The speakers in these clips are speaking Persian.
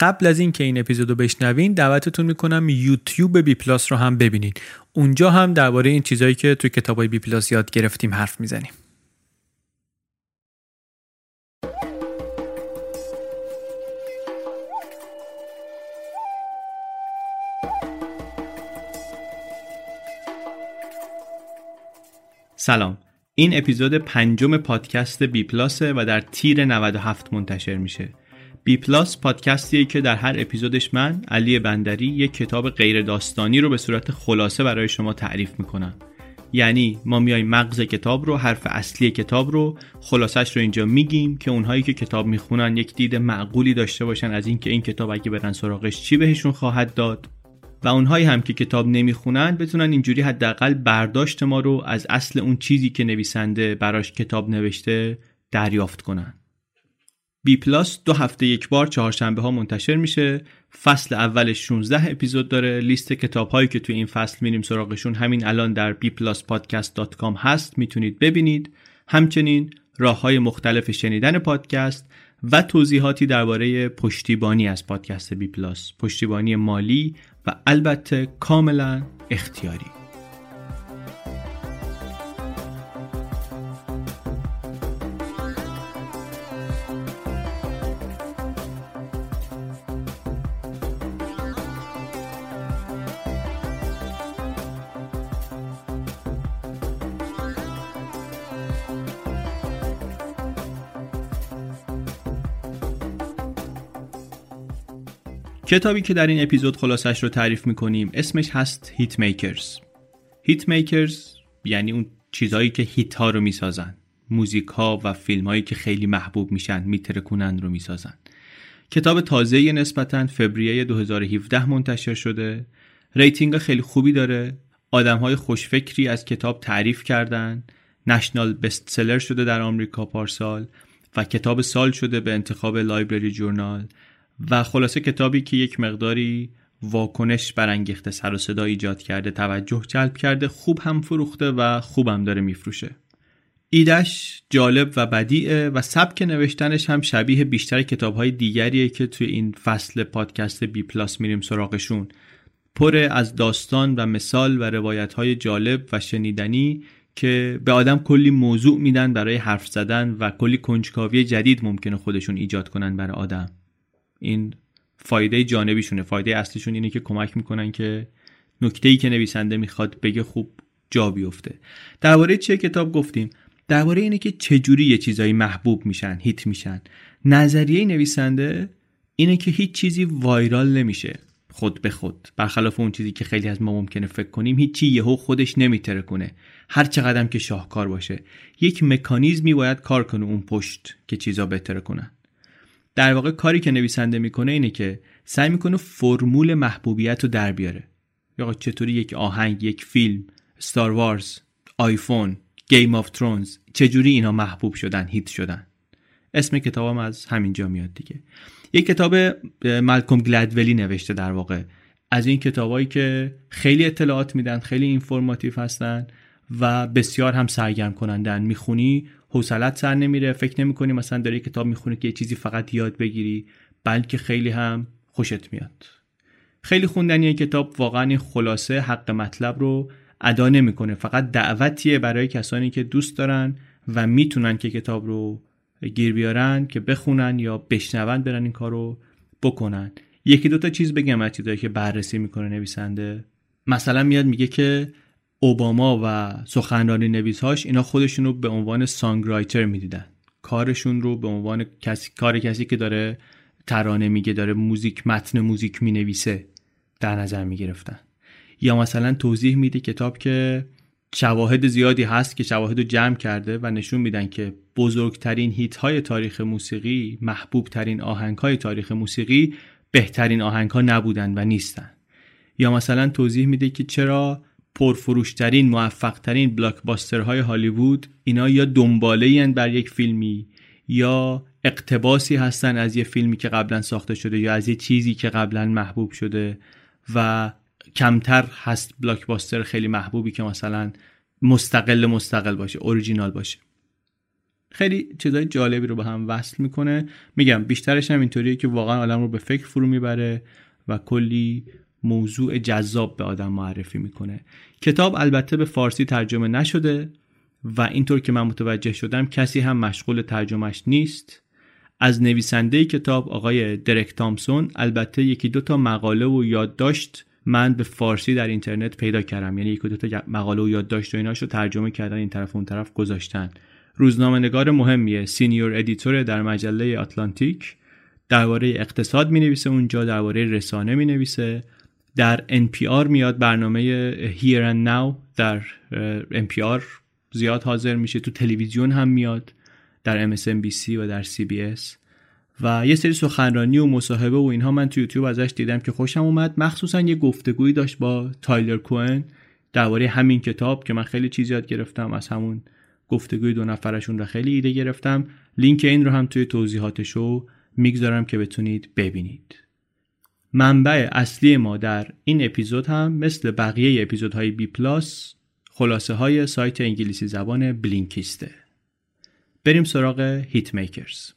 قبل از اینکه این اپیزودو بشنوین دعوتتون می‌کنم یوتیوب بی پلاس رو هم ببینین. اونجا هم درباره این چیزایی که توی کتابای بی پلاس یاد گرفتیم حرف می‌زنیم. سلام. این اپیزود پنجم پادکست بی پلاسه و در تیر 97 منتشر میشه. بی پلاس پادکستیه که در هر اپیزودش من علی بندری یک کتاب غیر داستانی رو به صورت خلاصه برای شما تعریف می‌کنم. یعنی ما میایم مغز کتاب رو حرف اصلی کتاب رو خلاصش رو اینجا میگیم که اونهایی که کتاب می‌خونن یک دید معقولی داشته باشن از اینکه این کتاب اگه برن سراغش چی بهشون خواهد داد؟ و اونهایی هم که کتاب نمی‌خونن بتونن اینجوری حداقل برداشت ما رو از اصل اون چیزی که نویسنده براش کتاب نوشته دریافت کنن. بی پلاس دو هفته یک بار چهارشنبه ها منتشر میشه. فصل اولش 16 اپیزود داره. لیست کتاب هایی که توی این فصل میریم سراغشون همین الان در bpluspodcast.com هست. می‌تونید ببینید. همچنین راه های مختلف شنیدن پادکست و توضیحاتی درباره پشتیبانی از پادکست بی پلاس. پشتیبانی مالی و البته کاملا اختیاری. کتابی که در این اپیزود خلاصش رو تعریف می‌کنیم اسمش هست Hit Makers Hit Makers یعنی اون چیزهایی که hit ها رو می‌سازن. موزیک ها و فیلم هایی که خیلی محبوب میشن میترکونن رو می‌سازن. کتاب تازه نسبتا فوریه 2017 منتشر شده. rating خیلی خوبی داره. آدم های خوشفکری از کتاب تعریف کردن. national best seller شده در آمریکا پارسال و کتاب سال شده به انتخاب لایبرری جورنال و خلاصه کتابی که یک مقداری واکنش برانگیخته سر و صدا ایجاد کرده توجه جلب کرده خوب هم فروخته و خوبم داره میفروشه. ایدش جالب و بدیعه و سبک نوشتنش هم شبیه بیشتر کتاب های دیگریه که توی این فصل پادکست بی پلاس میریم سراغشون. پر از داستان و مثال و روایت های جالب و شنیدنی که به آدم کلی موضوع میدن برای حرف زدن و کلی کنجکاوی جدید ممکنه خودشون ایجاد کنن برای آدم. این فایده جانبیشونه. فایده اصلیشون اینه که کمک می‌کنن که نکته ای که نویسنده می‌خواد بگه خوب جا بیفته. درباره چه کتاب گفتیم؟ درباره اینه که چجوری یه چیزایی محبوب میشن هیت میشن. نظریه نویسنده اینه که هیچ چیزی وایرال نمیشه خود به خود. برخلاف اون چیزی که خیلی از ما ممکنه فکر کنیم هیچی یهو خودش نمیتره کنه هر چقدر که شاهکار باشه. یک مکانیزمی باید کار کنه اون پشت که چیزا بترکونن در واقع کاری که نویسنده می‌کنه اینه که سعی می‌کنه فرمول محبوبیت رو در بیاره. یا چطوری یک آهنگ یک فیلم Star Wars iPhone Game of Thrones چجوری اینا محبوب شدن hit شدن؟ اسم کتابم از همینجا میاد دیگه. یک کتاب مالکوم گلدولی نوشته در واقع. از این کتابایی که خیلی اطلاعات میدن خیلی اینفورماتیو هستن. و بسیار هم سرگرم کنندن می‌خونی حوصلت سر نمیره فکر نمی‌کنی مثلا داری کتاب می‌خونی که یه چیزی فقط یاد بگیری بلکه خیلی هم خوشت میاد. خیلی خوندنی کتاب واقعا خلاصه حق مطلب رو ادا نمی‌کنه. فقط دعوتیه برای کسانی که دوست دارن و می‌تونن که کتاب رو گیر بیارن که بخونن یا بشنون برن این کار رو بکنن. یکی دوتا چیز بگم از چیزایی که بررسی می‌کنه نویسنده. مثلا میاد میگه که اوباما و سخنرانی نویسهاش اینا خودشون رو به عنوان سانگ رایتر می‌دیدن. کارشون رو به عنوان کسی کار کسی که داره ترانه میگه داره موزیک متن موزیک می‌نویسه در نظر می‌گرفتن. یا مثلا توضیح میده کتاب که شواهد زیادی هست که شواهد رو جمع کرده و نشون میدن که بزرگترین هیت های تاریخ موسیقی محبوب ترین آهنگ های تاریخ موسیقی بهترین آهنگ ها نبودن و نیستن. یا مثلا توضیح میده که چرا پرفروشترین موفقترین های هالیوود اینا یا دنباله بر یک فیلمی یا اقتباسی هستن از یه فیلمی که قبلا ساخته شده یا از یه چیزی که قبلا محبوب شده و کمتر هست بلاکباستر خیلی محبوبی که مثلا مستقل مستقل باشه اوریجینال باشه. خیلی چیزای جالبی رو به هم وصل می‌کنه. میگم بیشترش هم اینطوریه که واقعا آدم رو به فکر فرو می‌بره و کلی موضوع جذاب به آدم معرفی می‌کنه. کتاب البته به فارسی ترجمه نشده و اینطور که من متوجه شدم کسی هم مشغول ترجمهش نیست. از نویسنده کتاب آقای درک تامسون البته یکی دو تا مقاله و یادداشت من به فارسی در اینترنت پیدا کردم. یعنی یکی دو تا مقاله و یادداشت و ایناشو ترجمه کردن این طرف اون طرف گذاشتن. روزنامه نگار مهمیه senior editor در مجله آتلانتیک درباره اقتصاد می نویسه اونجا درباره رسانه می نویسه در NPR میاد برنامه Here and Now در NPR زیاد حاضر میشه. تو تلویزیون هم میاد در MSNBC و در CBS و یه سری سخنرانی و مصاحبه و اینها من تو یوتیوب ازش دیدم که خوشم اومد. مخصوصا یه گفتگویی داشت با تایلر کوئن درباره همین کتاب که من خیلی چیز یاد گرفتم. از همون گفتگوی دو نفرشون رو خیلی ایده گرفتم. لینک این رو هم توی توضیحاتشو می‌گذارم که بتونید ببینید. منبع اصلی ما در این اپیزود هم مثل بقیه اپیزودهای بی پلاس خلاصه های سایت انگلیسی زبان بلینکیسته. بریم سراغ هیت میکرز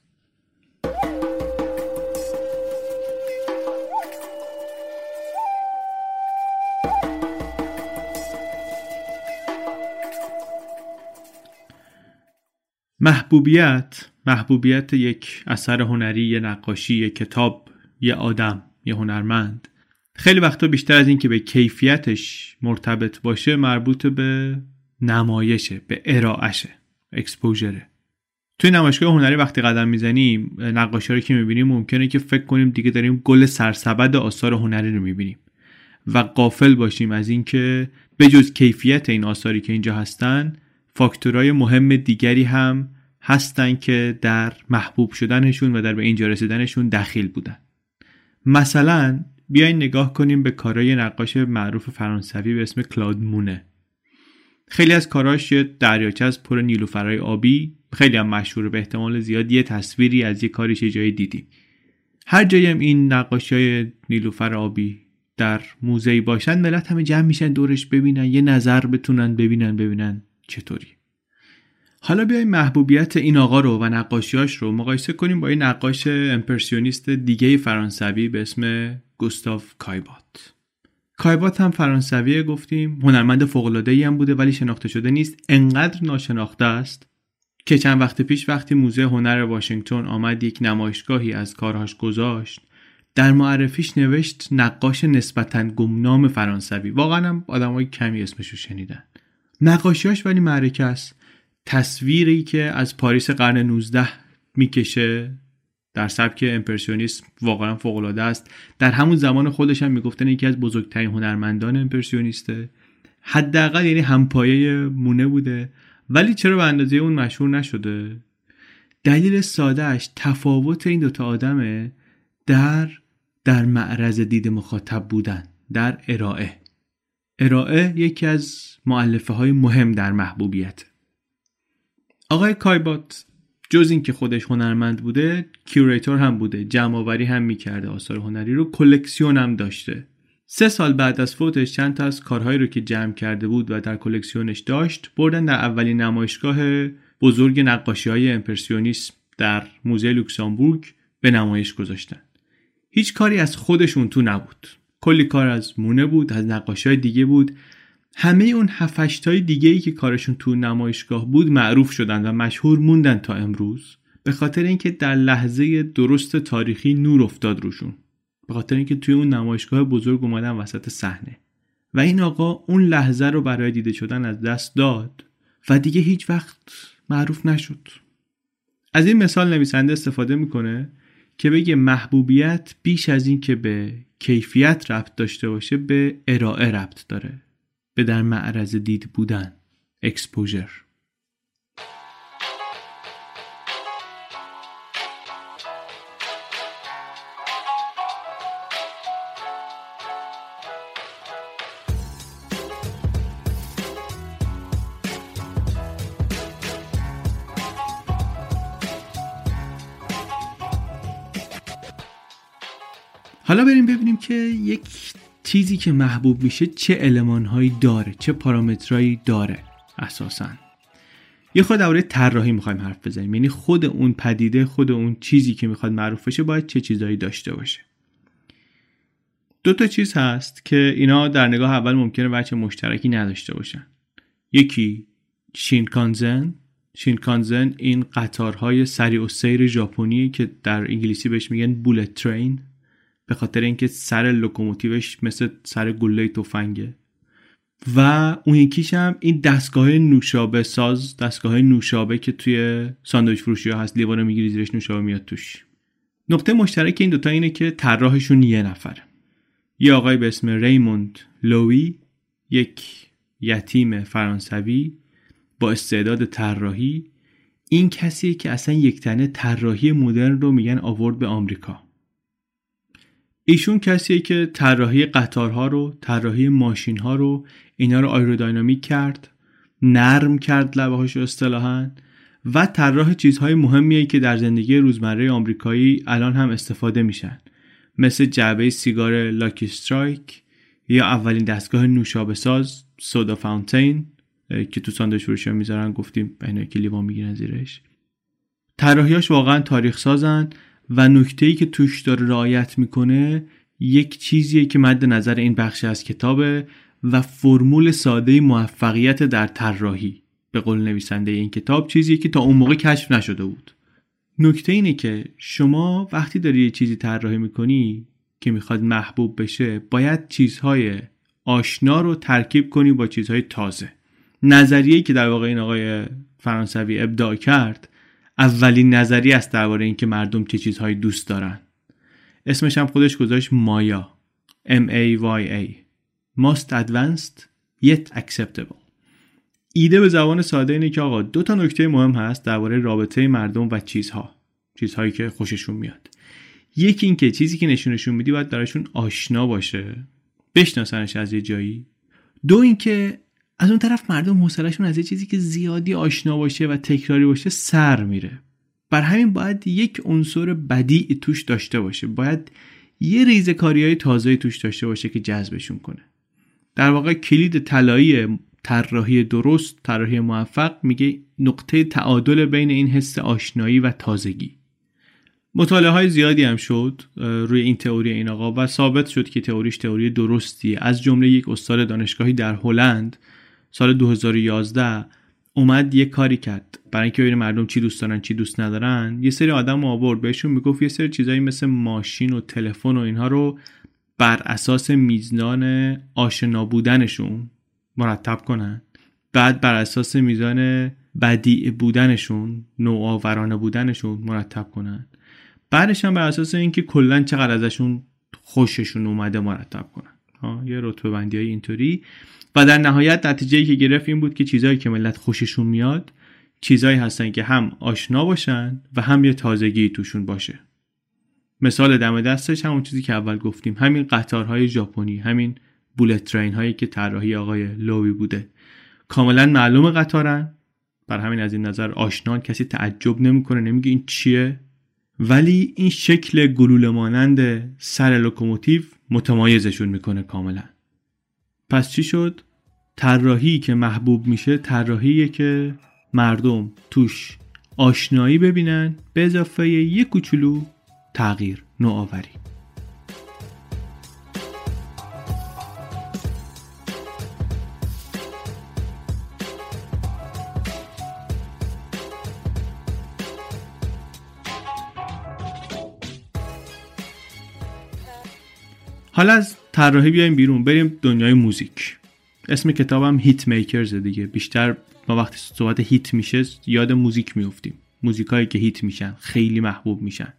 محبوبیت محبوبیت یک اثر هنری یه نقاشی یه کتاب یه آدم. یه هنرمند. خیلی وقتا بیشتر از این که به کیفیتش مرتبط باشه مربوط به نمایشه به ارائشه اکسپوژره توی نمایشگاه هنری وقتی قدم می‌زنیم نقاشی رو که می‌بینیم ممکنه که فکر کنیم دیگه داریم گل سرسبد آثار هنری رو می‌بینیم و قافل باشیم از اینکه جز کیفیت این آثاری که اینجا هستن فاکتورهای مهم دیگری هم هستن که در محبوب شدنشون و در به اینجا رسیدنشون دخیل بودن. مثلا بیاین نگاه کنیم به کارهای نقاش معروف فرانسوی به اسم کلاد مونه. خیلی از کاراش یه دریاچه از پر نیلوفرای آبی خیلی هم مشهور به احتمال زیاد یه تصویری از یه کاریش جای دیدیم. هر جایی هم این نقاشی های نیلوفر آبی در موزه باشن ملت همه جمع میشن دورش ببینن یه نظر بتونن ببینن ببینن چطوری. حالا بیایم محبوبیت این آقا رو و نقاشیاش رو مقایسه کنیم با این نقاش امپرسیونیست دیگه فرانسوی به اسم گوستاف کایبات. کایبات هم فرانسویه گفتیم هنرمند فوق‌العاده‌ای هم بوده ولی شناخته شده نیست. انقدر ناشناخته است که چند وقت پیش وقتی موزه هنر واشنگتن آمد یک نمایشگاهی از کارهاش گذاشت در معرفیش نوشت نقاش نسبتا گمنام فرانسوی. واقعا هم آدمای کمی اسمشو شنیدن. نقاشیاش ولی معرکه است. تصویری که از پاریس قرن 19 می‌کشه در سبک امپرسیونیسم واقعا فوق العاده است. در همون زمان خودش هم می‌گفتن یکی از بزرگترین هنرمندان امپرسیونیسته. حداقل یعنی همپایه مونه بوده. ولی چرا به اندازه اون مشهور نشده؟ دلیل سادهش تفاوت این دوتا آدمه در در معرض دید مخاطب بودن در ارائه. ارائه یکی از مؤلفه های مهم در محبوبیت. آقای کایبات جز اینکه خودش هنرمند بوده curator هم بوده جمع هم می‌کرده آثار هنری رو کلکسیون هم داشته. سه سال بعد از فوتش چند تا از کارهایی رو که جمع کرده بود و در کلکسیونش داشت بردن در اولین نمایشگاه بزرگ نقاشی های امپرسیونیسم در موزه لوکسامبورگ به نمایش گذاشتن. هیچ کاری از خودشون تو نبود. کلی کار از مونه بود از نقاشی های دیگه بود. همه اون هفتش های دیگه ای که کارشون تو نمایشگاه بود معروف شدن و مشهور موندن تا امروز به خاطر اینکه در لحظه درست تاریخی نور افتاد روشون. به خاطر اینکه توی اون نمایشگاه بزرگ اومدن وسط صحنه. و این آقا اون لحظه رو برای دیده شدن از دست داد و دیگه هیچ وقت معروف نشد. از این مثال نویسنده استفاده می‌کنه که بگه محبوبیت بیش از این که به کیفیت ربط داشته باشه به ارائه ربط داره. به در معرض دید بودن. اکسپوژر حالا بریم ببینیم که یک چیزی که محبوب میشه چه المانهایی داره چه پارامترهایی داره اساسا. یه خود درباره طراحی می‌خوایم حرف بزنیم. یعنی خود اون پدیده خود اون چیزی که می‌خواد معروف بشه باید چه چیزهایی داشته باشه. دو تا چیز هست که اینا در نگاه اول ممکنه بچه مشترکی نداشته باشن. یکی شینکانزن. شینکانزن این قطارهای سریع و سیر ژاپنی که در انگلیسی بهش میگن بولت ترین به خاطر اینکه سر لوکوموتیوش مثل سر گله تفنگه. و اون یکیش هم این دستگاه نوشابه ساز دستگاه نوشابه که توی ساندویچ فروشی ها هست لیوان می‌گیری زیرش نوشابه میاد توش. نقطه مشترک این دوتا اینه که طراحشون یه نفر. یه آقای به اسم ریموند لوی یک یتیم فرانسوی با استعداد طراحی. این کسیه که اصلا یک تنه طراحی مدرن رو میگن آورد به آمریکا. ایشون کسیه که طراحی قطارها رو طراحی ماشین ها رو اینا رو آیرودینامیک کرد نرم کرد لبه رو اصطلاحا و طراح چیزهای مهمیه که در زندگی روزمره آمریکایی الان هم استفاده میشن. مثل جعبه سیگار لاکی استرایک یا اولین دستگاه نوشابه ساز سودا فاونتین که تو ساندویچ فروشی می‌ذارن گفتیم اینایی که لیوان می‌گیرن زیرش. طراحیاش واقعا تاریخ سازن و نکته ای که توش داره رعایت می‌کنه یک چیزیه که مد نظر این بخش از کتابه و فرمول ساده موفقیت در طراحی. به قول نویسنده این کتاب چیزیه که تا اون موقع کشف نشده بود. نکته اینه که شما وقتی داری یه چیزی طراحی می‌کنی که می‌خواد محبوب بشه باید چیزهای آشنا رو ترکیب کنی با چیزهای تازه. نظریه که در واقع این آقای فرانسوی ابداع کرد اولین نظری است درباره اینکه مردم چه چیزهایی دوست دارن. اسمش هم خودش گذاشت مایا. M A Y A. Most Advanced Yet Acceptable. ایده به زبان ساده اینه که آقا دو تا نکته مهم هست درباره رابطه مردم و چیزها. چیزهایی که خوششون میاد. یکی اینکه چیزی که نشونشون میدی باید درشون آشنا باشه بشناسنش از یه جایی. دو اینکه از اون طرف مردم حوصلهشون از یه چیزی که زیادی آشنا باشه و تکراری باشه سر میره. بر همین باید یک عنصر بدی توش داشته باشه. باید یه ریزه کاری های تازه توش داشته باشه که جذبشون کنه. در واقع کلید طلایی طراحی درست طراحی موفق میگه نقطه تعادل بین این حس آشنایی و تازگی. مطالعه های زیادی هم شد روی این تئوری این آقا و ثابت شد که تئوریش تئوری درستیه. از جمله یک استاد دانشگاهی در هلند سال 2011 اومد یه کاری کرد. برای اینکه ببینه مردم چی دوست دارن چی دوست ندارن یه سری آدم آورد. بهشون می‌گفت یه سری چیزایی مثل ماشین و تلفن و اینها رو بر اساس میزان آشنا بودنشون مرتب کنن. بعد بر اساس میزان بدیع بودنشون نوآورانه بودنشون مرتب کنن. بعدش هم بر اساس اینکه کلا چقدر ازشون خوششون اومده مرتب کنن. ها یه رتبه بندی های اینطوری. و در نهایت نتیجه که گرفت این بود که چیزهایی که ملت خوششون میاد چیزهایی هستن که هم آشنا باشن و هم یه تازگی توشون باشه. مثال دم دستش همون چیزی که اول گفتیم همین قطارهای ژاپنی همین بولت ترین هایی که طراحی آقای لوی بوده. کاملا معلوم قطارن. بر همین از این نظر آشنان کسی تعجب نمی‌کنه نمیگه این چیه. ولی این شکل گلوله مانند سر لوکوموتیو متمایزشون می‌کنه کاملا. پس چی شد؟ طراحی که محبوب میشه طراحیه که مردم توش آشنایی ببینن به اضافه یک کوچولو تغییر نوآوری. حالا از طراحی بیایم بیرون بریم دنیای موزیک. اسم کتابم Hit Makers دیگه. بیشتر ما وقتی صحبت hit میشه یاد موزیک میفتیم موزیکایی که hit میشن خیلی محبوب میشن.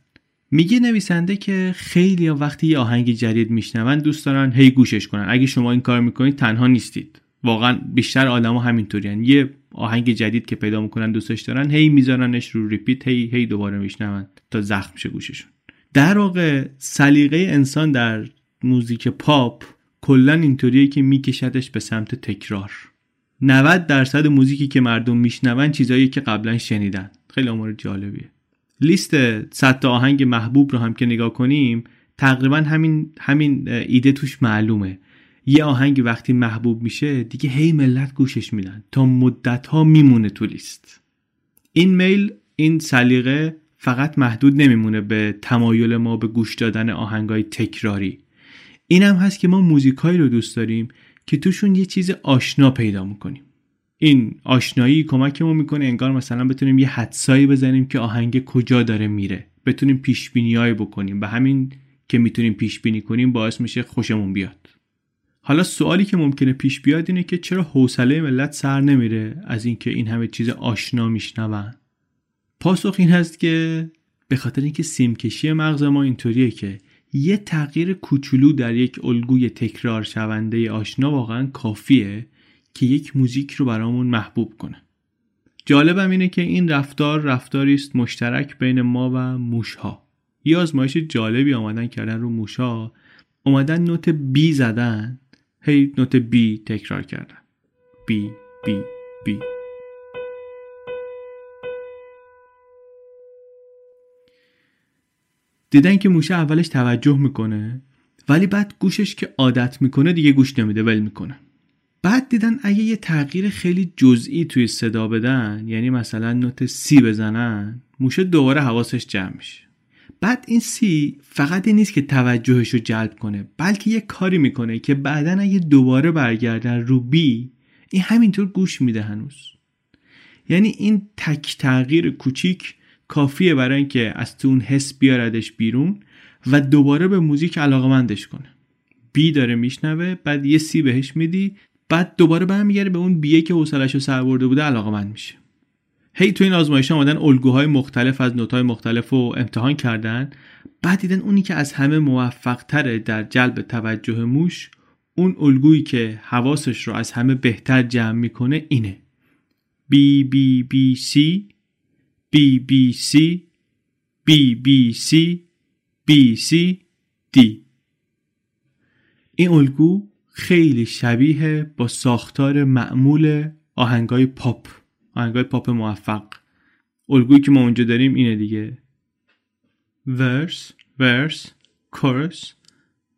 میگه نویسنده که خیلی وقتی یه آهنگ جدید میشنون دوست دارن هی گوشش کنن. اگه شما این کار می‌کنید تنها نیستید. واقعا بیشتر آدما همینطورین. یه آهنگ جدید که پیدا می‌کنن دوستش دارن هی میذارنش رو repeat هی هی دوباره میشنون تا زخم شه گوششون. در واقع سلیقه انسان در موزیک پاپ کلا اینطوریه که میکشدش به سمت تکرار. 90 درصد موزیکی که مردم میشنون چیزایی که قبلا شنیدن. خیلی امور جالبیه. لیست 100 تا آهنگ محبوب رو هم که نگاه کنیم تقریبا همین همین ایده توش معلومه. یه آهنگ وقتی محبوب میشه دیگه هی ملت گوشش میدن. تا مدت ها میمونه تو لیست. این میل این سلیقه فقط محدود نمیمونه به تمایل ما به گوش دادن آهنگای تکراری. این هم هست که ما موزیکایی رو دوست داریم که توشون یه چیز آشنا پیدا می‌کنیم. این آشنایی کمکمون می‌کنه انگار مثلا بتونیم یه حدسایی بزنیم که آهنگ کجا داره میره. بتونیم پیش بینیایی بکنیم به همین که می‌تونیم پیش بینی کنیم باعث میشه خوشمون بیاد. حالا سوالی که ممکنه پیش بیاد اینه که چرا حوصله ملت سر نمیره از اینکه این همه چیز آشنا میشنون؟ پاسخ این هست که به خاطر اینکه سیمکشی مغز ما اینطوریه که یه تغییر کوچولو در یک الگوی تکرار شونده آشنا واقعا کافیه که یک موزیک رو برامون محبوب کنه. جالبم اینه که این رفتار رفتاری است مشترک بین ما و موشها. یه آزمایش جالبی آمدن کردن رو موشها. اومدن نوت بی زدن. هی نوت بی تکرار کردن. بی بی بی دیدن که موشه اولش توجه می‌کنه ولی بعد گوشش که عادت می‌کنه دیگه گوش نمیده ول می‌کنه. بعد دیدن اگه یه تغییر خیلی جزئی توی صدا بدن یعنی مثلا نوت سی بزنن موشه دوباره حواسش جمع میشه. بعد این سی فقط این نیست که توجهش رو جلب کنه بلکه یه کاری می‌کنه که بعدا اگه دوباره برگردن رو بی این همینطور گوش میده هنوز. یعنی این تک تغییر کوچیک کافیه برای اینکه از تو اون حس بیاردش بیرون و دوباره به موزیک علاقمندش کنه. بی داره میشنوه بعد یه سی بهش میدی بعد دوباره برمیگرده به اون بیه که حوصله‌شو سر برده بوده علاقمند میشه. هی تو این آزمایش آمدن الگوهای مختلف از نوت‌های مختلف رو امتحان کردن. بعد دیدن اونی که از همه موفق تره در جلب توجه موش اون الگویی که حواسش رو از همه بهتر جمع می‌کنه اینه. بی بی بی سی BBC BBC BC D. این الگو خیلی شبیه با ساختار معمول آهنگای پاپ آهنگای پاپ موفق. الگویی که ما اونجا داریم اینه دیگه. Verse verse chorus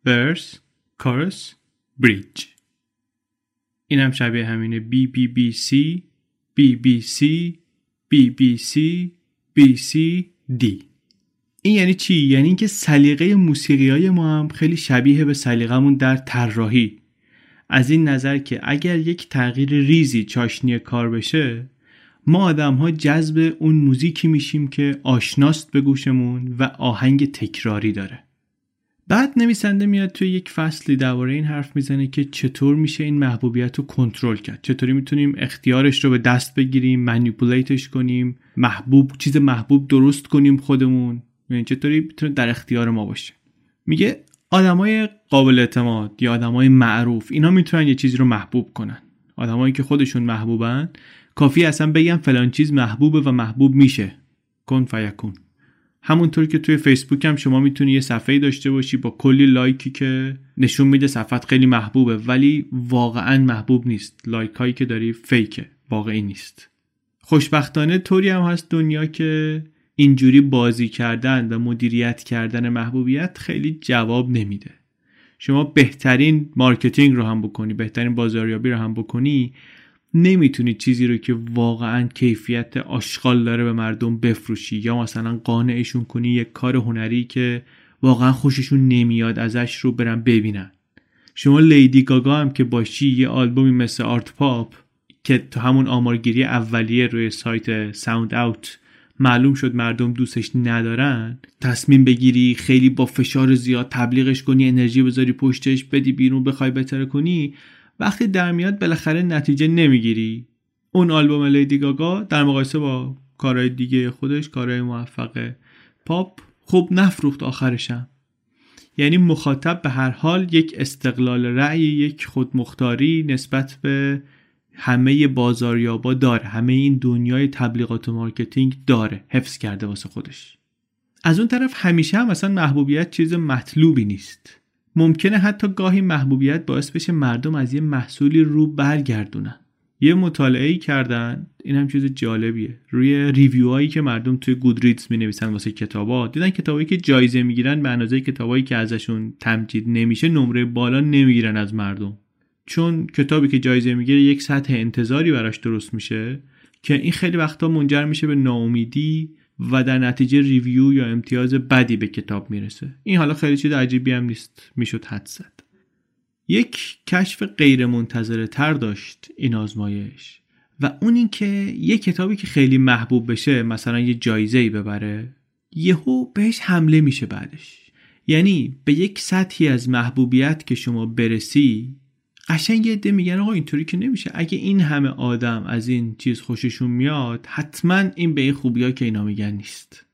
verse chorus bridge. این هم شبیه همینه. B B B C B B C BBC D. این یعنی چی؟ یعنی اینکه سلیقه موسیقی های ما هم خیلی شبیه به سلیقمون در طراحی. از این نظر که اگر یک تغییر ریزی چاشنی کار بشه ما آدم ها جذب اون موزیکی میشیم که آشناست به گوشمون و آهنگ تکراری داره. بعد نویسنده میاد توی یک فصلی درباره این حرف می‌زنه که چطور میشه این محبوبیت رو کنترل کرد. چطوری می‌تونیم اختیارش رو به دست بگیریم منیپولیتش کنیم محبوب چیز محبوب درست کنیم خودمون. یعنی چطوری می‌تونه در اختیار ما باشه. میگه آدمای قابل اعتماد یا آدمای معروف اینا می‌تونن یه چیزی رو محبوب کنن. آدمایی که خودشون محبوبن کافی اصلا بگن فلان چیز محبوبه و محبوب میشه. کن فیکون. همونطور که توی فیسبوک هم شما می‌تونی یه صفحه داشته باشی با کلی لایکی که نشون میده صفحت خیلی محبوبه ولی واقعا محبوب نیست. لایک هایی که داری fake ه واقعی نیست. خوشبختانه طوری هم هست دنیا که اینجوری بازی کردن و مدیریت کردن محبوبیت خیلی جواب نمیده. شما بهترین marketing رو هم بکنی بهترین بازاریابی رو هم بکنی نمی‌تونی چیزی رو که واقعا کیفیت آشغال داره به مردم بفروشی یا مثلا قانعشون کنی یک کار هنری که واقعا خوششون نمیاد ازش رو برن ببینن. شما لیدی گاگا هم که باشی یه آلبومی مثل Artpop که تو همون آمارگیری اولیه روی سایت SoundOut معلوم شد مردم دوستش ندارن تصمیم بگیری خیلی با فشار زیاد تبلیغش کنی انرژی بذاری پشتش بدی بیرون بخوای بترکونی وقتی در میاد بالاخره نتیجه نمی‌گیری. اون آلبوم لیدی گاگا در مقایسه با کارهای دیگه خودش کارهای موفق پاپ خوب نفروخت آخرشم. یعنی مخاطب به هر حال یک استقلال رأی یک خودمختاری نسبت به همه بازاریابا داره همه این دنیای تبلیغات و marketing داره حفظ کرده واسه خودش. از اون طرف همیشه هم مثلا محبوبیت چیز مطلوبی نیست. ممکنه حتی گاهی محبوبیت باعث بشه مردم از یه محصولی رو برگردونن. یه مطالعه ای کردن این هم چیز جالبیه. روی ریویو هایی که مردم توی گودریدز می نویسن واسه کتابا دیدن کتابایی که جایزه می‌گیرن به اندازه کتابایی که ازشون تمجید نمیشه نمره بالا نمی‌گیرن از مردم. چون کتابی که جایزه می‌گیره یک سطح انتظاری براش درست میشه که این خیلی وقتا منجر میشه به ناامیدی و در نتیجه ریویو یا امتیاز بدی به کتاب می‌رسه. این حالا خیلی چیز عجیبی هم نیست. می‌شد حد زد. یک کشف غیر منتظره تر داشت این آزمایش. و اون اینکه یه کتابی که خیلی محبوب بشه مثلا یه جایزه ای ببره یهو بهش حمله میشه بعدش. یعنی به یک سطحی از محبوبیت که شما برسی قشنگ یه عده میگن آقا اینطوری که نمیشه. اگه این همه آدم از این چیز خوششون میاد حتما این به این خوبی ها که اینا میگن نیست.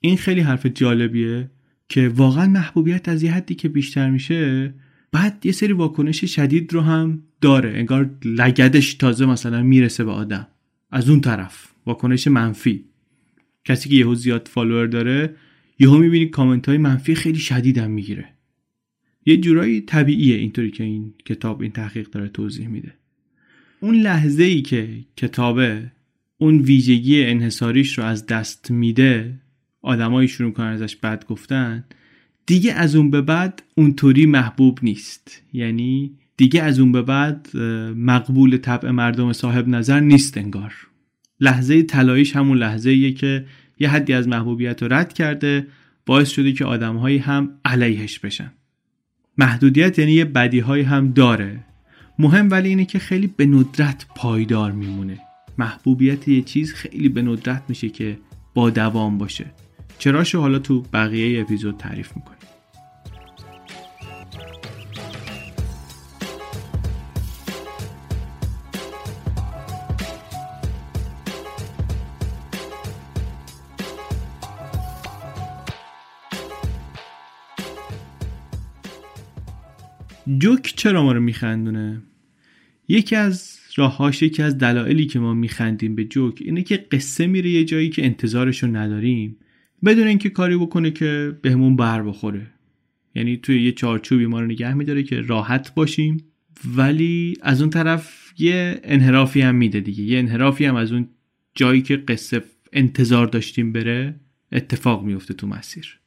این خیلی حرف جالبیه که واقعا محبوبیت از یه حدی که بیشتر میشه بعد یه سری واکنش شدید رو هم داره. انگار لگدش تازه مثلا می‌رسه به آدم. از اون طرف واکنش منفی. کسی که یهو زیاد فالوور داره یهو می‌بینی کامنت های منفی خیلی شدید هم می‌گیره. یه جورایی طبیعیه اینطوری که این کتاب این تحقیق داره توضیح میده. اون لحظه ای که کتابه اون ویژگی انحصاریش رو از دست میده آدمایی شروع کنن ازش بد گفتن دیگه از اون به بعد اونطوری محبوب نیست. یعنی دیگه از اون به بعد مقبول طبع مردم صاحب نظر نیست انگار. لحظه طلاییش همون لحظه ایه که یه حدی از محبوبیت رو رد کرده باعث شده که آدمهایی هم علیهش بشن. محدودیت یعنی یه بدی هم داره. مهم ولی اینه که خیلی به ندرت پایدار میمونه. محبوبیت یه چیز خیلی به ندرت میشه که با دوام باشه. چراشو حالا تو بقیه اپیزود تعریف می‌کنیم جوک چرا ما رو میخندونه؟ یکی از راههاش یکی از دلایلی که ما میخندیم به جوک اینه که قصه میره یه جایی که انتظارش رو نداریم بدون اینکه کاری بکنه که بهمون بر بخوره. یعنی توی یه چارچوبی ما رو نگه میداره که راحت باشیم ولی از اون طرف یه انحرافی هم میده دیگه. یه انحرافی هم از اون جایی که قصه انتظار داشتیم بره اتفاق میفته تو مسیر.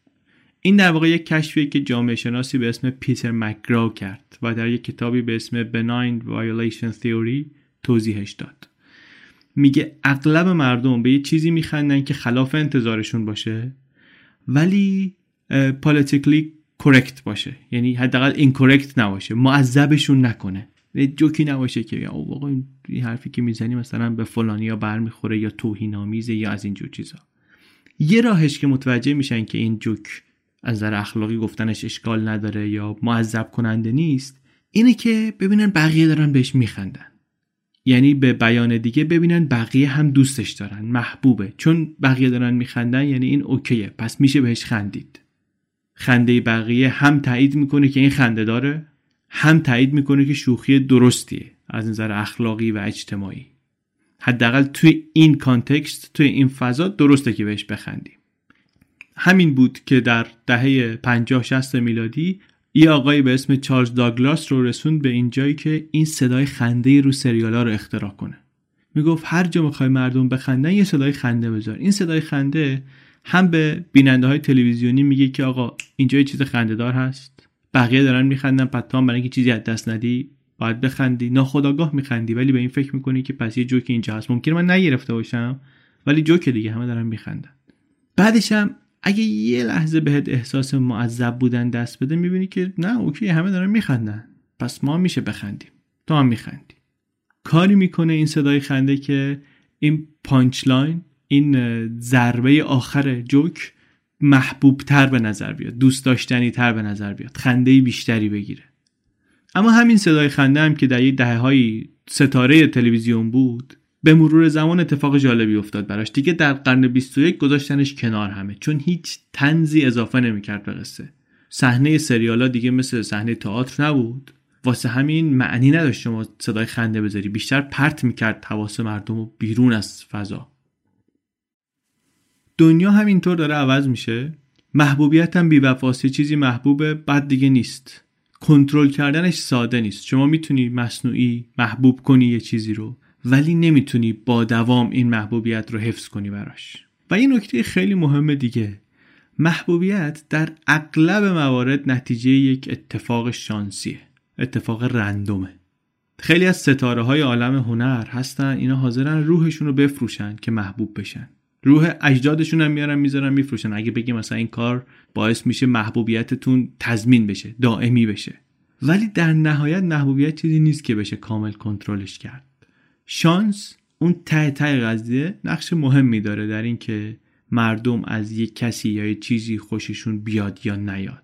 این در واقع یک کشفیه که جامعه شناسی به اسم پیتر مکگراو کرد و در یک کتابی به اسم Benign Violation Theory توضیحش داد. میگه اغلب مردم به یه چیزی میخندن که خلاف انتظارشون باشه ولی politically correct باشه. یعنی حداقل incorrect نباشه معذبشون نکنه. جوکی نباشه که او واقعا این حرفی که می‌زنی مثلا به فلانی یا برمیخوره یا توهین آمیزه یا از اینجور چیزا. یه راهش که متوجه میشن که این جوک از نظر اخلاقی گفتنش اشکال نداره یا معذب کننده نیست اینه که ببینن بقیه دارن بهش میخندن. یعنی به بیان دیگه ببینن بقیه هم دوستش دارن محبوبه. چون بقیه دارن میخندن یعنی این اوکیه. پس میشه بهش خندید. خنده بقیه هم تایید می‌کنه که این خنده داره هم تایید می‌کنه که شوخی درستیه از نظر اخلاقی و اجتماعی. حداقل توی این کانتکست توی این فضا درسته که بهش بخندیم. همین بود که در دهه 50 60 میلادی یه آقایی به اسم چارلز داگلاس رو رسوند به این جایی که این صدای خنده رو سریالا رو اختراع کنه. می‌گفت هر جا می‌خوای مردم بخندن یه صدای خنده بذار. این صدای خنده هم به بیننده های تلویزیونی میگه که آقا اینجا یه چیز خنده دار هست. بقیه دارن میخندن تو برای اینکه چیزی از دست ندی باید بخندی. ناخداگاه میخندی ولی به این فکر می‌کنی که پس یه جوک اینجا هست. ممکنه من نگرفته باشم ولی جوک دیگه همه دارن میخندن. بعدش هم اگه یه لحظه بهت احساس معذب بودن دست بده می‌بینی که نه اوکی همه دارن میخندن. پس ما میشه بخندیم. تو هم میخندی. کاری می‌کنه این صدای خنده که این punch line این ضربه آخر جوک محبوب تر به نظر بیاد دوست داشتنی تر به نظر بیاد خنده بیشتری بگیره. اما همین صدای خنده هم که در یک دهه ستاره تلویزیون بود به مرور زمان اتفاق جالبی افتاد براش. دیگه در قرن 21 گذاشتنش کنار همه چون هیچ تنزی اضافه نمی‌کرد به قصه. صحنه سریالا دیگه مثل صحنه تئاتر نبود. واسه همین معنی نداشت شما صدای خنده بذاری. بیشتر پرت می‌کرد حواس مردم و بیرون از فضا. دنیا همینطور داره عوض میشه. محبوبیت هم بیوفاسی چیزی محبوبه بعد دیگه نیست. کنترل کردنش ساده نیست. شما می‌تونی مصنوعی محبوب کنی یه چیزی رو. ولی نمی‌تونی با دوام این محبوبیت رو حفظ کنی براش. و یه نکته خیلی مهم دیگه. محبوبیت در اغلب موارد نتیجه یک اتفاق شانسیه اتفاق رندومه. خیلی از ستاره های عالم هنر هستن اینا حاضرن روحشون رو بفروشن که محبوب بشن. روح اجدادشون هم میارن می‌ذارن میفروشن. اگه بگیم مثلا این کار باعث میشه محبوبیتتون تضمین بشه دائمی بشه. ولی در نهایت محبوبیت چیزی نیست که بشه کامل کنترلش کرد. شانس اون ته ته قضیه نقش مهمی داره در اینکه مردم از یک کسی یا یک چیزی خوششون بیاد یا نیاد.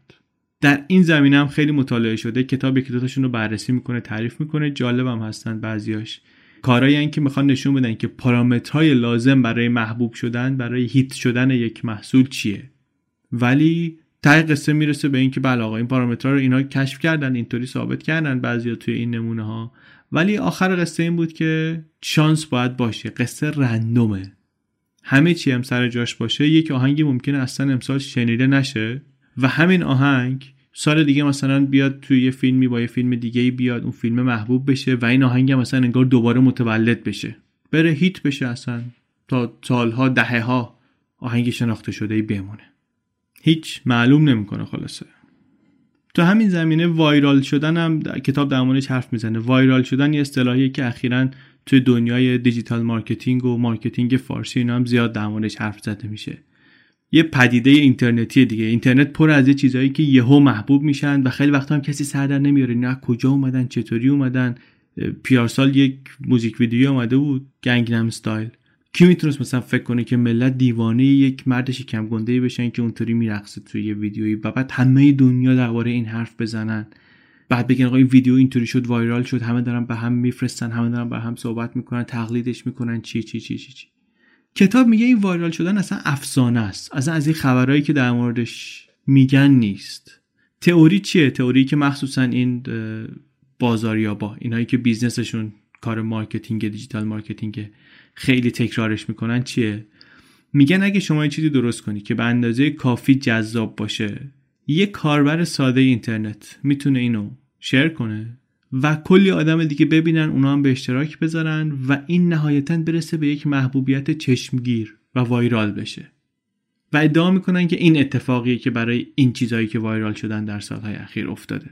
در این زمینه هم خیلی مطالعه شده. کتاب یکی دوتاشون رو بررسی می‌کنه تعریف می‌کنه. جالبم هستن بعضیاش. کارایی این که می‌خوان نشون بدن که پارامترهای لازم برای محبوب شدن برای هیت شدن یک محصول چیه. ولی ته قصه می‌رسه به اینکه بله آقا این پارامترها رو اینا کشف کردن اینطوری ثابت کردن بعضیا توی این نمونه ها ولی آخر قصه این بود که شانس باید باشه قصه رندومه. همه چی هم سر جاش باشه یک آهنگی ممکنه اصلا امسال شنیده نشه و همین آهنگ سال دیگه مثلا بیاد توی یه فیلمی با یه فیلم دیگه بیاد اون فیلم محبوب بشه و این آهنگ هم مثلا انگار دوباره متولد بشه. بره هیت بشه اصلا تا سالها دهه ها آهنگ شناخته شده بمونه. هیچ معلوم نمی‌کنه خلاصه. تو همین زمینه viral شدن هم کتاب در موردش حرف می‌زنه. viral شدن یه اصطلاحیه که اخیرا توی دنیای digital marketing و marketing فارسی اینا هم زیاد در موردش حرف زده میشه. یه پدیده اینترنتی دیگه. اینترنت پر از یه چیزایی که یهو محبوب میشن و خیلی وقتا هم کسی سر در نمیاره. از کجا اومدن؟ چطوری اومدن؟ پیارسال یک موزیک ویدیو اومده بود. گنگنم استایل کی می‌تونست مثلا فکر کنه که ملت دیوانه یک مرد شکم گنده بشن که اونطوری میرقصه توی یه ویدیویی و بعد همه دنیا درباره این حرف بزنن؟ بعد بگن آقا این ویدیو اینطوری شد وایرال شد همه دارن به هم میفرستن همه دارن به هم صحبت می‌کنن تقلیدش می‌کنن چی چی چی چی, چی. کتاب میگه این وایرال شدن اصلا افسانه است. اصلا از این خبرهایی که در موردش میگن نیست. تئوری چیه؟ تئوری که مخصوصا این بازاریابا اینایی که business شون کار marketing digital marketing خیلی تکرارش می‌کنن چیه؟ میگن اگه شما یه چیزی درست کنی که به اندازه کافی جذاب باشه یه کاربر ساده اینترنت می‌تونه اینو share کنه و کلی آدم دیگه ببینن اونا هم به اشتراک بذارن و این نهایتا برسه به یک محبوبیت چشمگیر و viral بشه. و ادعا می‌کنن که این اتفاقیه که برای این چیزهایی که وایرال شدن در سالهای اخیر افتاده.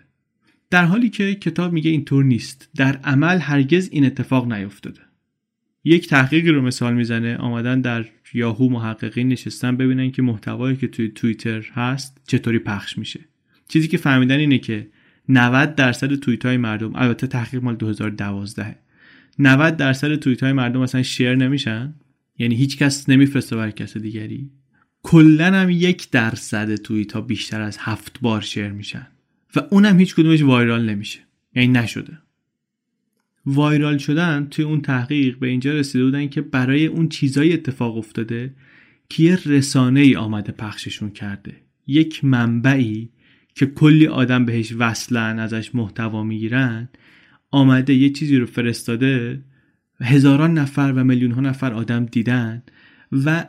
در حالی که کتاب میگه اینطور نیست. در عمل هرگز این اتفاق نیفتاده. یک تحقیقی رو مثال می‌زنه. آمدن در یاهو محققین نشستن ببینن که محتوایی که توی توییتر هست چطوری پخش میشه. چیزی که فهمیدن اینه که 90 درصد توییت های مردم البته تحقیق مال 2012 90 درصد توییت های مردم اصلا شیر نمیشن. یعنی هیچ کس نمیفرسته بر کس دیگری. کلا هم یک درصد توییت ها بیشتر از هفت بار شیر میشن. و اونم هیچ کدومش وایرال نمیشه. یعنی نشده. وایرال شدن توی اون تحقیق به اینجا رسیده بودن که برای اون چیزایی اتفاق افتاده که یه رسانه ای آمده پخششون کرده. یک منبعی که کلی آدم بهش وصلن ازش محتوا می‌گیرن آمده یه چیزی رو فرستاده هزاران نفر و میلیون ها نفر آدم دیدن و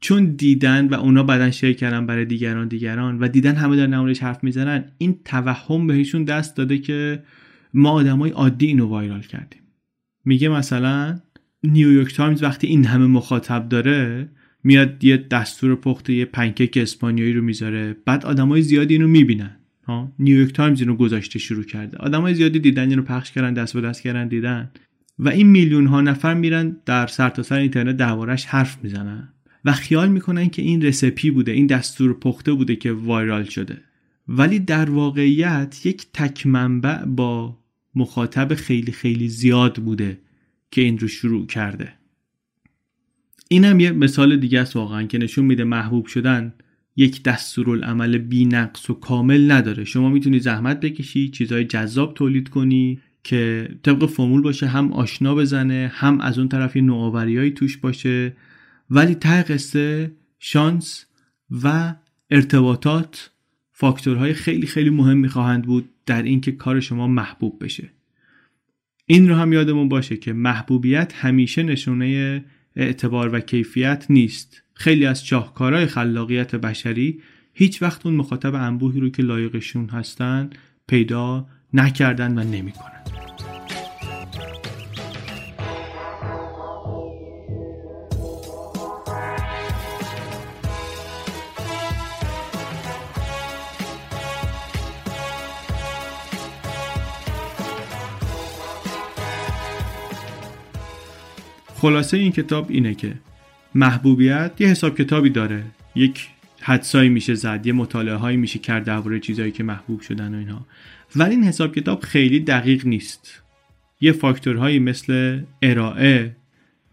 چون دیدن و اونا بعدا share کردن برای دیگران دیگران هم دیدن همه در موردش حرف می‌زنن این توهم بهشون دست داده که ما آدمای عادی اینو viral کردیم. میگه مثلا نیویورک تایمز وقتی این همه مخاطب داره میاد یه دستور پخت یه پنکیک اسپانیایی رو می‌ذاره بعد آدمای زیادی اینو می‌بینن. نیویورک تایمز اینو گذاشته شروع کرده. آدمای زیادی دیدن اینو پخش کردن دست به دست کردن دیدن. و این میلیون ها نفر میرن در سرتاسر اینترنت دربارش حرف می‌زنن. و خیال می‌کنن که این recipe بوده این دستور پخته بوده که viral شده. ولی در واقعیت یک تک منبع با مخاطب خیلی خیلی زیاد بوده که این رو شروع کرده. این هم یه مثال دیگه است واقعا که نشون میده محبوب شدن یک دستورالعمل بی نقص و کامل نداره. شما می‌تونی زحمت بکشی چیزهای جذاب تولید کنی که طبق فرمول باشه هم آشنا بزنه هم از اون طرف نوآوریایی توش باشه. ولی ته قصه شانس و ارتباطات فاکتورهای خیلی خیلی مهم خواهند بود در اینکه کار شما محبوب بشه این رو هم یادمون باشه که محبوبیت همیشه نشونه اعتبار و کیفیت نیست خیلی از شاهکارهای خلاقیت بشری هیچ وقت اون مخاطب انبوهی رو که لایقشون هستن پیدا نکردن و نمی‌کنن. خلاصه این کتاب اینه که محبوبیت یه حساب کتابی داره. یک حدسایی میشه زد یه مطالعه هایی میشه کرد درباره چیزهایی که محبوب شدن و اینها. ولی این حساب کتاب خیلی دقیق نیست. یه فاکتورهایی مثل ارائه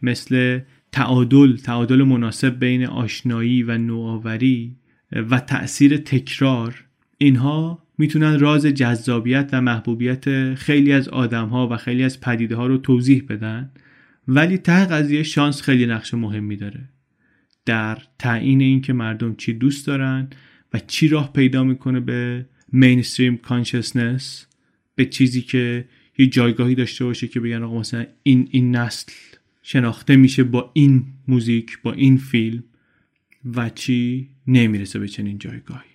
مثل تعادل تعادل مناسب بین آشنایی و نوآوری و تأثیر تکرار اینها می‌تونن راز جذابیت و محبوبیت خیلی از آدم ها و خیلی از پدیده ها رو توضیح بدن. ولی ته قضیه شانس خیلی نقش مهمی داره. در تعیین اینکه مردم چی دوست دارن و چی راه پیدا می‌کنه به مینستریم کانشسنس به چیزی که یه جایگاهی داشته باشه که بگن آقا مثلا این این نسل شناخته میشه با این موزیک با این فیلم و چی نمی‌رسه به چنین جایگاهی.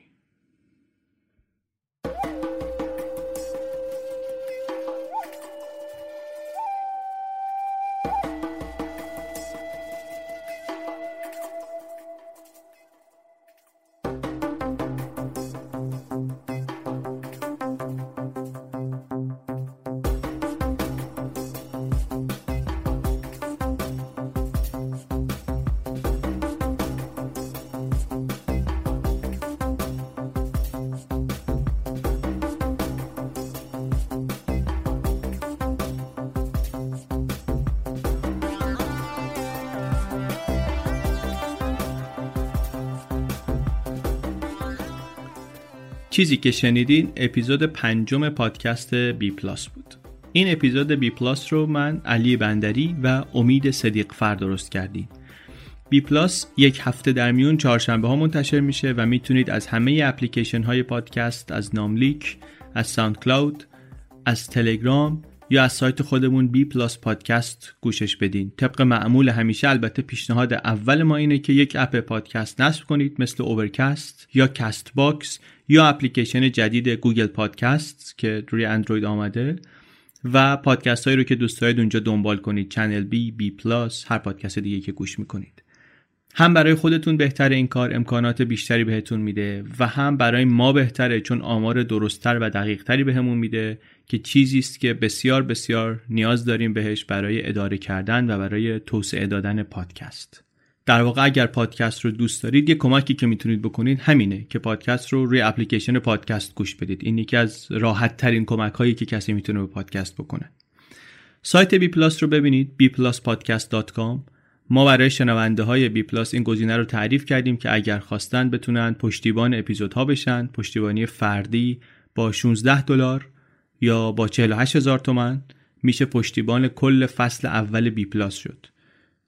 چیزی که شنیدین اپیزود پنجم پادکست بی پلاس بود. این اپیزود بی پلاس رو من علی بندری و امید صدیق فر درست کردیم. بی پلاس یک هفته در میون چهارشنبه ها منتشر میشه و می‌تونید از همه اپلیکیشن های پادکست از ناملیک از ساوند کلاود از تلگرام یا از سایت خودمون بی پلاس پادکست گوشش بدین. طبق معمول همیشه البته پیشنهاد اول ما اینه که یک app پادکست نصب کنید مثل Overcast یا Castbox یا اپلیکیشن جدید Google Podcast که روی اندروید آمده و پادکست هایی رو که دوست دارید اونجا دنبال کنید. چنل بی، بی پلاس هر پادکست دیگه که گوش می‌کنید. هم برای خودتون بهتر این کار امکانات بیشتری بهتون میده و هم برای ما بهتره چون آمار درستتر و دقیقتری بهمون میده. که چیزی است که بسیار بسیار نیاز داریم بهش برای اداره کردن و برای توسعه دادن پادکست. در واقع اگر پادکست رو دوست دارید یه کمکی که می‌تونید بکنید همینه که پادکست رو روی اپلیکیشن پادکست گوش بدید. این یکی از راحت ترین کمک هایی که کسی می‌تونه به پادکست بکنه. سایت بی پلاس رو ببینید bpluspodcast.com ما برای شنونده های بی پلاس این گزینه رو تعریف کردیم که اگر خواستن بتونن پشتیبان اپیزودها بشن. پشتیبانی فردی با 16 دلار. یا با 48 هزار تومن میشه پشتیبان کل فصل اول بی پلاس شد.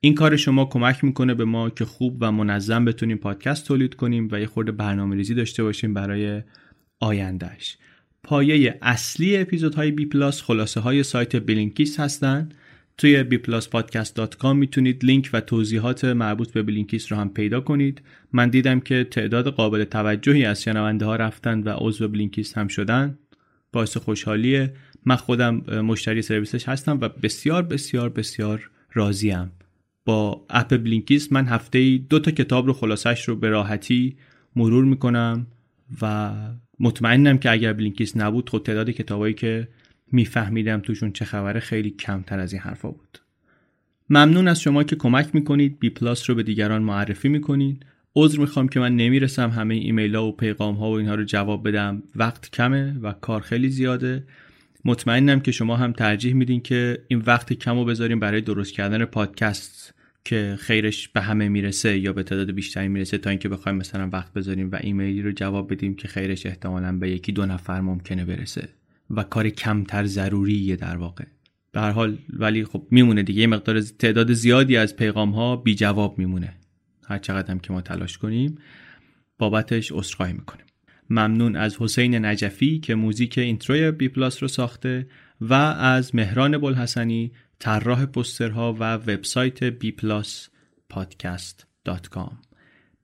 این کار شما کمک می‌کنه به ما که خوب و منظم بتونیم پادکست تولید کنیم و یه خورده برنامه ریزی داشته باشیم برای آیندهش پایه اصلی اپیزودهای بی پلاس خلاصه های سایت Blinkist هستن. توی bpluspodcast.com می‌تونید لینک و توضیحات مربوط به Blinkist رو هم پیدا کنید. من دیدم که تعداد قابل توجهی از شنونده ها رفتن و عضو Blinkist هم شدن. باعث خوشحالیه. من خودم مشتری سرویسش هستم و بسیار بسیار بسیار راضیم. با app Blinkist من هفته ای دو تا کتاب رو خلاصش رو به راحتی مرور می‌کنم و مطمئنم که اگر Blinkist نبود خب تعداد کتابایی که میفهمیدم توشون چه خبره خیلی کمتر از این حرفا بود. ممنون از شما که کمک می‌کنید. بی پلاس رو به دیگران معرفی می‌کنید. عذر می‌خوام که من نمی‌رسم همه ایمیل ها و پیغام ها و اینها رو جواب بدم. وقت کمه و کار خیلی زیاده. مطمئنم که شما هم ترجیح میدین که این وقت کم رو بذاریم برای درست کردن پادکست که خیرش به همه می‌رسه یا به تعداد بیشتری می‌رسه تا اینکه بخوایم مثلا وقت بذاریم و ایمیلی رو جواب بدیم که خیرش احتمالا به یکی دو نفر ممکنه برسه و کار کمتر ضروریه در واقع. به هر حال ولی خب میمونه دیگه. یه مقدار تعداد زیادی از پیغام ها بی جواب میمونه. هر چقدر هم که ما تلاش کنیم بابتش عذرخواهی می‌کنیم. ممنون از حسین نجفی که موزیک intro ی بی پلاس رو ساخته و از مهران بلحسنی طراح پوسترها و وبسایت بی پلاس پادکست dot com.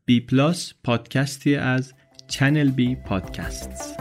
بی پلاس پادکستی از چنل بی پادکست